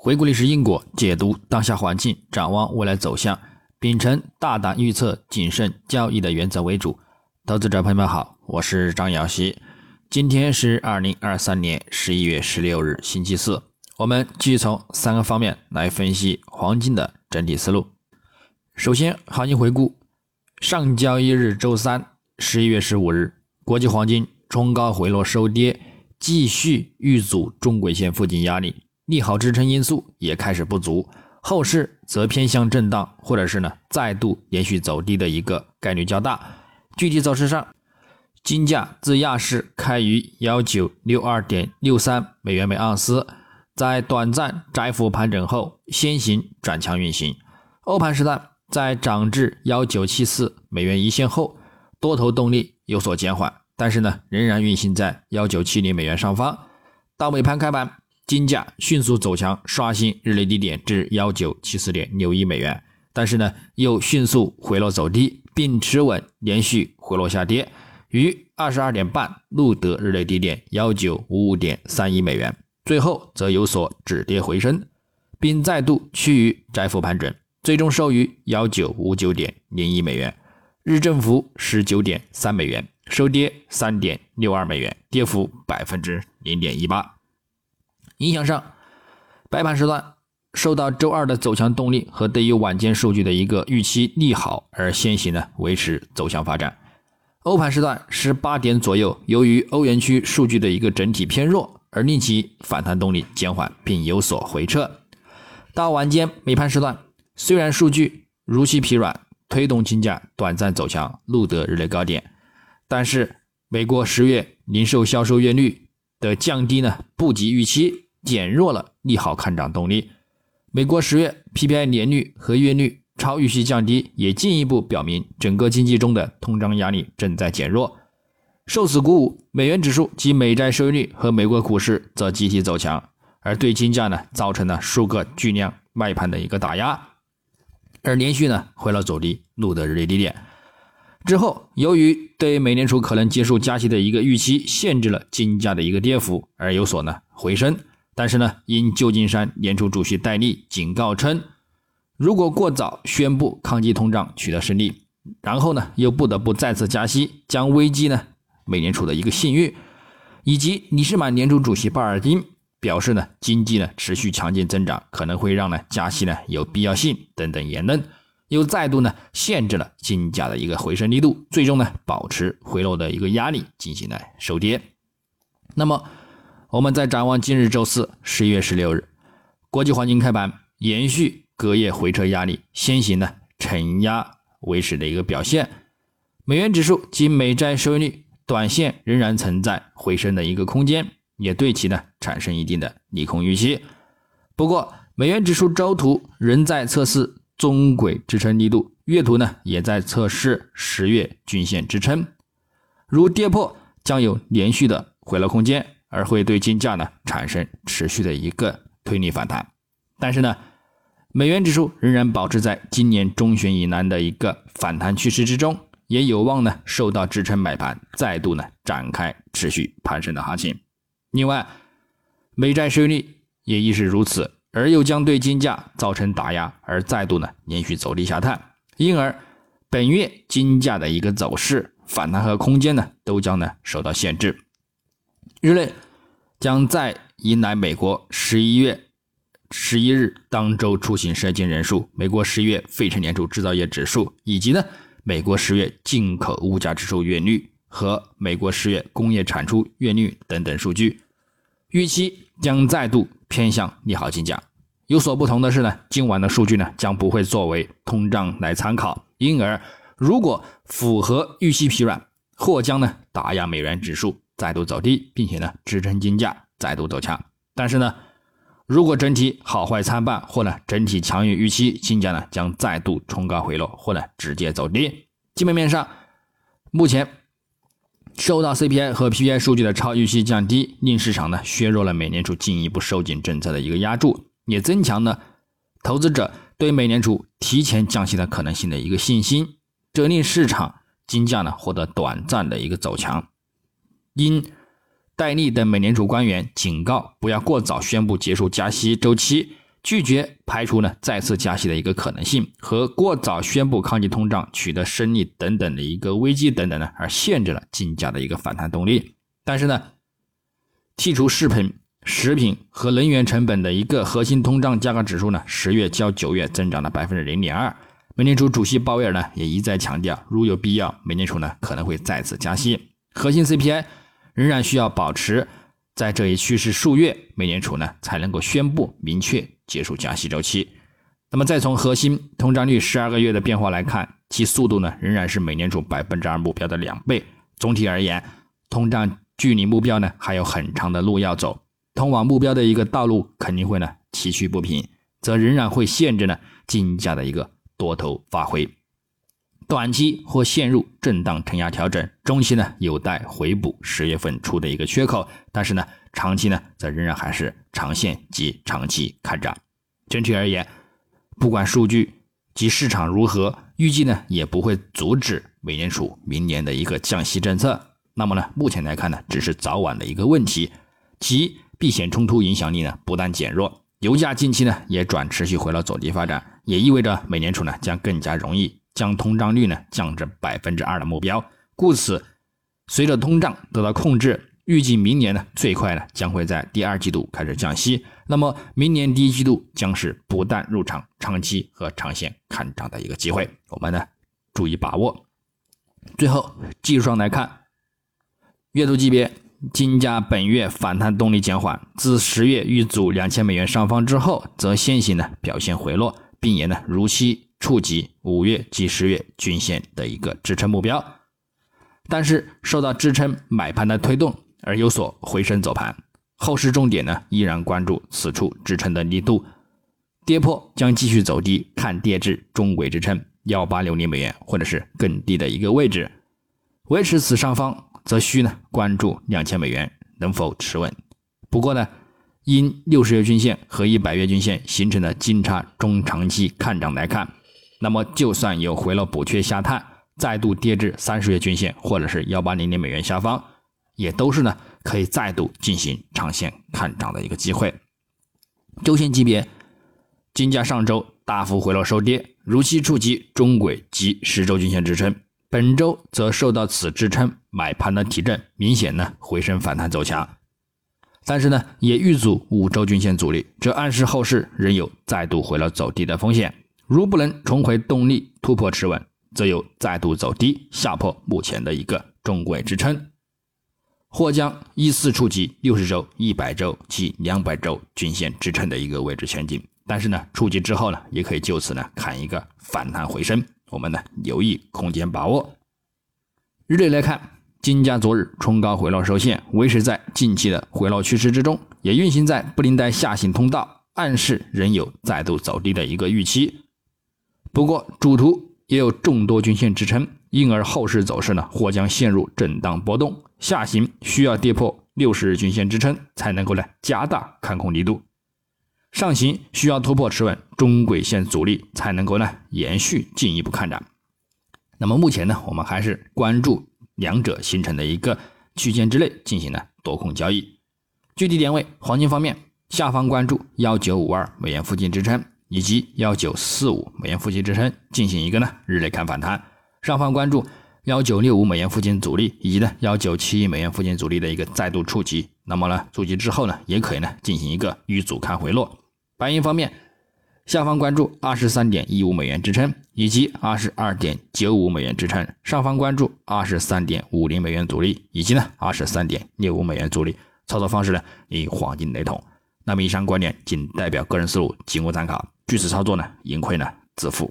回顾历史因果，解读当下环境，展望未来走向，秉承大胆预测、谨慎交易的原则为主。投资者朋友们好，我是张瑶希。今天是二零二三年十一月十六日，星期四。我们继续从三个方面来分析黄金的整体思路。首先，行情回顾：上交易日周三，十一月十五日，国际黄金冲高回落收跌，继续遇阻中轨线附近压力。利好支撑因素也开始不足，后市则偏向震荡，或者是呢再度连续走低的一个概率较大。具体走势上，金价自亚市开于幺九六二点六三美元每盎司，在短暂窄幅盘整后先行转强运行。欧盘时段在涨至幺九七四美元一线后，多头动力有所减缓，但是呢仍然运行在幺九七零美元上方。到尾盘开盘。金价迅速走强，刷新日内低点至幺九七四点六一美元，但是呢，又迅速回落走低，并持稳连续回落下跌，于二十二点半录得日内低点幺九五五点三一美元，最后则有所止跌回升，并再度趋于窄幅盘整，最终收于幺九五九点零一美元，日振幅十九点三美元，收跌三点六二美元，跌幅百分之零点一八。影响上，白盘时段受到周二的走强动力和对于晚间数据的一个预期利好而先行呢维持走向发展。欧盘时段十八点左右，由于欧元区数据的一个整体偏弱，而令其反弹动力减缓并有所回撤。到晚间美盘时段，虽然数据如期疲软，推动金价短暂走强，录得日内高点，但是美国十月零售销售月率的降低呢不及预期。减弱了利好看涨动力。美国十月 PPI 年率和月率超预期降低，也进一步表明整个经济中的通胀压力正在减弱。受此鼓舞，美元指数及美债收益率和美国股市则集体走强，而对金价呢造成了数个巨量卖盘的一个打压，而连续呢回落走低，录得日内低点。之后，由于对美联储可能结束加息的一个预期，限制了金价的一个跌幅，而有所呢回升。但是呢，因旧金山联储主席戴利警告称，如果过早宣布抗击通胀取得胜利，然后呢又不得不再次加息，将危机呢美联储的一个信誉，以及理事满联储主席鲍尔金表示呢经济呢持续强劲增长可能会让呢加息呢有必要性等等言论，又再度呢限制了金价的一个回升力度，最终呢保持回落的一个压力进行了收跌。那么。我们再展望今日周四十一月十六日，国际黄金开盘延续隔夜回撤压力，先行呢承压为实的一个表现。美元指数及美债收益率短线仍然存在回升的一个空间，也对其呢产生一定的利空预期。不过，美元指数周图仍在测试中轨支撑力度，月图呢也在测试十月均线支撑，如跌破将有连续的回落空间。而会对金价呢产生持续的一个推力反弹，但是呢，美元指数仍然保持在今年中旬以南的一个反弹趋势之中，也有望呢受到支撑买盘，再度呢展开持续攀升的行情。另外，美债收益率也亦是如此，而又将对金价造成打压，而再度呢连续走低下探，因而本月金价的一个走势反弹和空间呢都将呢受到限制。日内将再迎来美国十一月十一日当周出行涉金人数、美国十月费城年储制造业指数，以及呢美国十月进口物价指数月率和美国十月工业产出月率等等数据，预期将再度偏向利好金价。有所不同的是呢，今晚的数据呢将不会作为通胀来参考，因而如果符合预期疲软，或将呢打压美元指数。再度走低，并且呢支撑金价再度走强。但是呢，如果整体好坏参半，或呢整体强于预期，金价呢将再度冲高回落，或呢直接走低。基本面上，目前受到 CPI 和 PPI 数据的超预期降低，令市场呢削弱了美联储进一步收紧政策的一个压注，也增强了投资者对美联储提前降息的可能性的一个信心，这令市场金价呢获得短暂的一个走强。因戴利等美联储官员警告不要过早宣布结束加息周期，拒绝排除呢再次加息的一个可能性，和过早宣布抗击通胀、取得胜利等等的一个危机等等呢，而限制了金价的一个反弹动力。但是呢，剔除食品、食品和能源成本的一个核心通胀价格指数呢，十月较九月增长了百分之零点二。美联储主席鲍威尔呢也一再强调，如有必要，美联储呢可能会再次加息。核心 CPI 仍然需要保持在这一趋势数月，美联储呢才能够宣布明确结束加息周期。那么再从核心通胀率十二个月的变化来看，其速度呢仍然是美联储百分之二目标的两倍。总体而言，通胀距离目标呢还有很长的路要走，通往目标的一个道路肯定会呢崎岖不平，则仍然会限制呢金价的一个。多头发挥，短期或陷入震荡承压调整，中期呢有待回补十月份出的一个缺口，但是呢长期呢则仍然还是长线及长期看涨。整体而言，不管数据及市场如何，预计呢也不会阻止美联储明年的一个降息政策。那么呢目前来看呢只是早晚的一个问题，其避险冲突影响力呢不断减弱，油价近期呢也转持续回了走低发展。也意味着美联储呢将更加容易将通胀率呢降至百分之二的目标，故此，随着通胀得到控制，预计明年呢最快呢将会在第二季度开始降息。那么明年第一季度将是不断入场长期和长线看涨的一个机会，我们呢注意把握。最后技术上来看，月度级别金价本月反弹动力减缓，自十月遇阻两千美元上方之后，则先行呢表现回落。并也呢如期触及五月及十月均线的一个支撑目标，但是受到支撑买盘的推动而有所回升走盘。后市重点呢依然关注此处支撑的力度，跌破将继续走低，看跌至中轨支撑幺八六零美元或者是更低的一个位置，维持此上方则需呢关注两千美元能否持稳。不过呢。因六十月均线和一百月均线形成的金叉中长期看涨来看，那么就算有回落补缺下探，再度跌至三十月均线或者是幺八零零美元下方，也都是呢可以再度进行长线看涨的一个机会。周线级别，金价上周大幅回落收跌，如期触及中轨及十周均线支撑，本周则受到此支撑买盘的提振，明显呢回升反弹走强。但是呢，也遇阻五周均线阻力，这暗示后市仍有再度回落走低的风险。如不能重回动力突破持稳，则有再度走低下破目前的一个中轨支撑，或将依次触及六十周、一百周及两百周均线支撑的一个位置前进。但是呢，触及之后呢，也可以就此呢看一个反弹回升，我们呢留意空间把握。日内来看。金价昨日冲高回落收线，维持在近期的回落趋势之中，也运行在布林带下行通道，暗示仍有再度走低的一个预期。不过主图也有众多均线支撑，因而后市走势呢或将陷入震荡波动。下行需要跌破六十日均线支撑才能够呢加大看空力度，上行需要突破持稳中轨线阻力才能够呢延续进一步看涨。那么目前呢，我们还是关注。两者形成的一个区间之内进行了多空交易，具体点位，黄金方面下方关注幺九五二美元附近支撑以及幺九四五美元附近支撑进行一个呢日内看反弹，上方关注幺九六五美元附近阻力以及呢幺九七一美元附近阻力的一个再度触及，那么呢触及之后呢也可以呢进行一个遇阻看回落。白银方面。下方关注二十三点一五美元支撑，以及二十二点九五美元支撑；上方关注二十三点五零美元阻力，以及呢二十三点六五美元阻力。操作方式呢与黄金雷同。那么以上观点仅代表个人思路，仅供参考。据此操作呢，盈亏呢自负。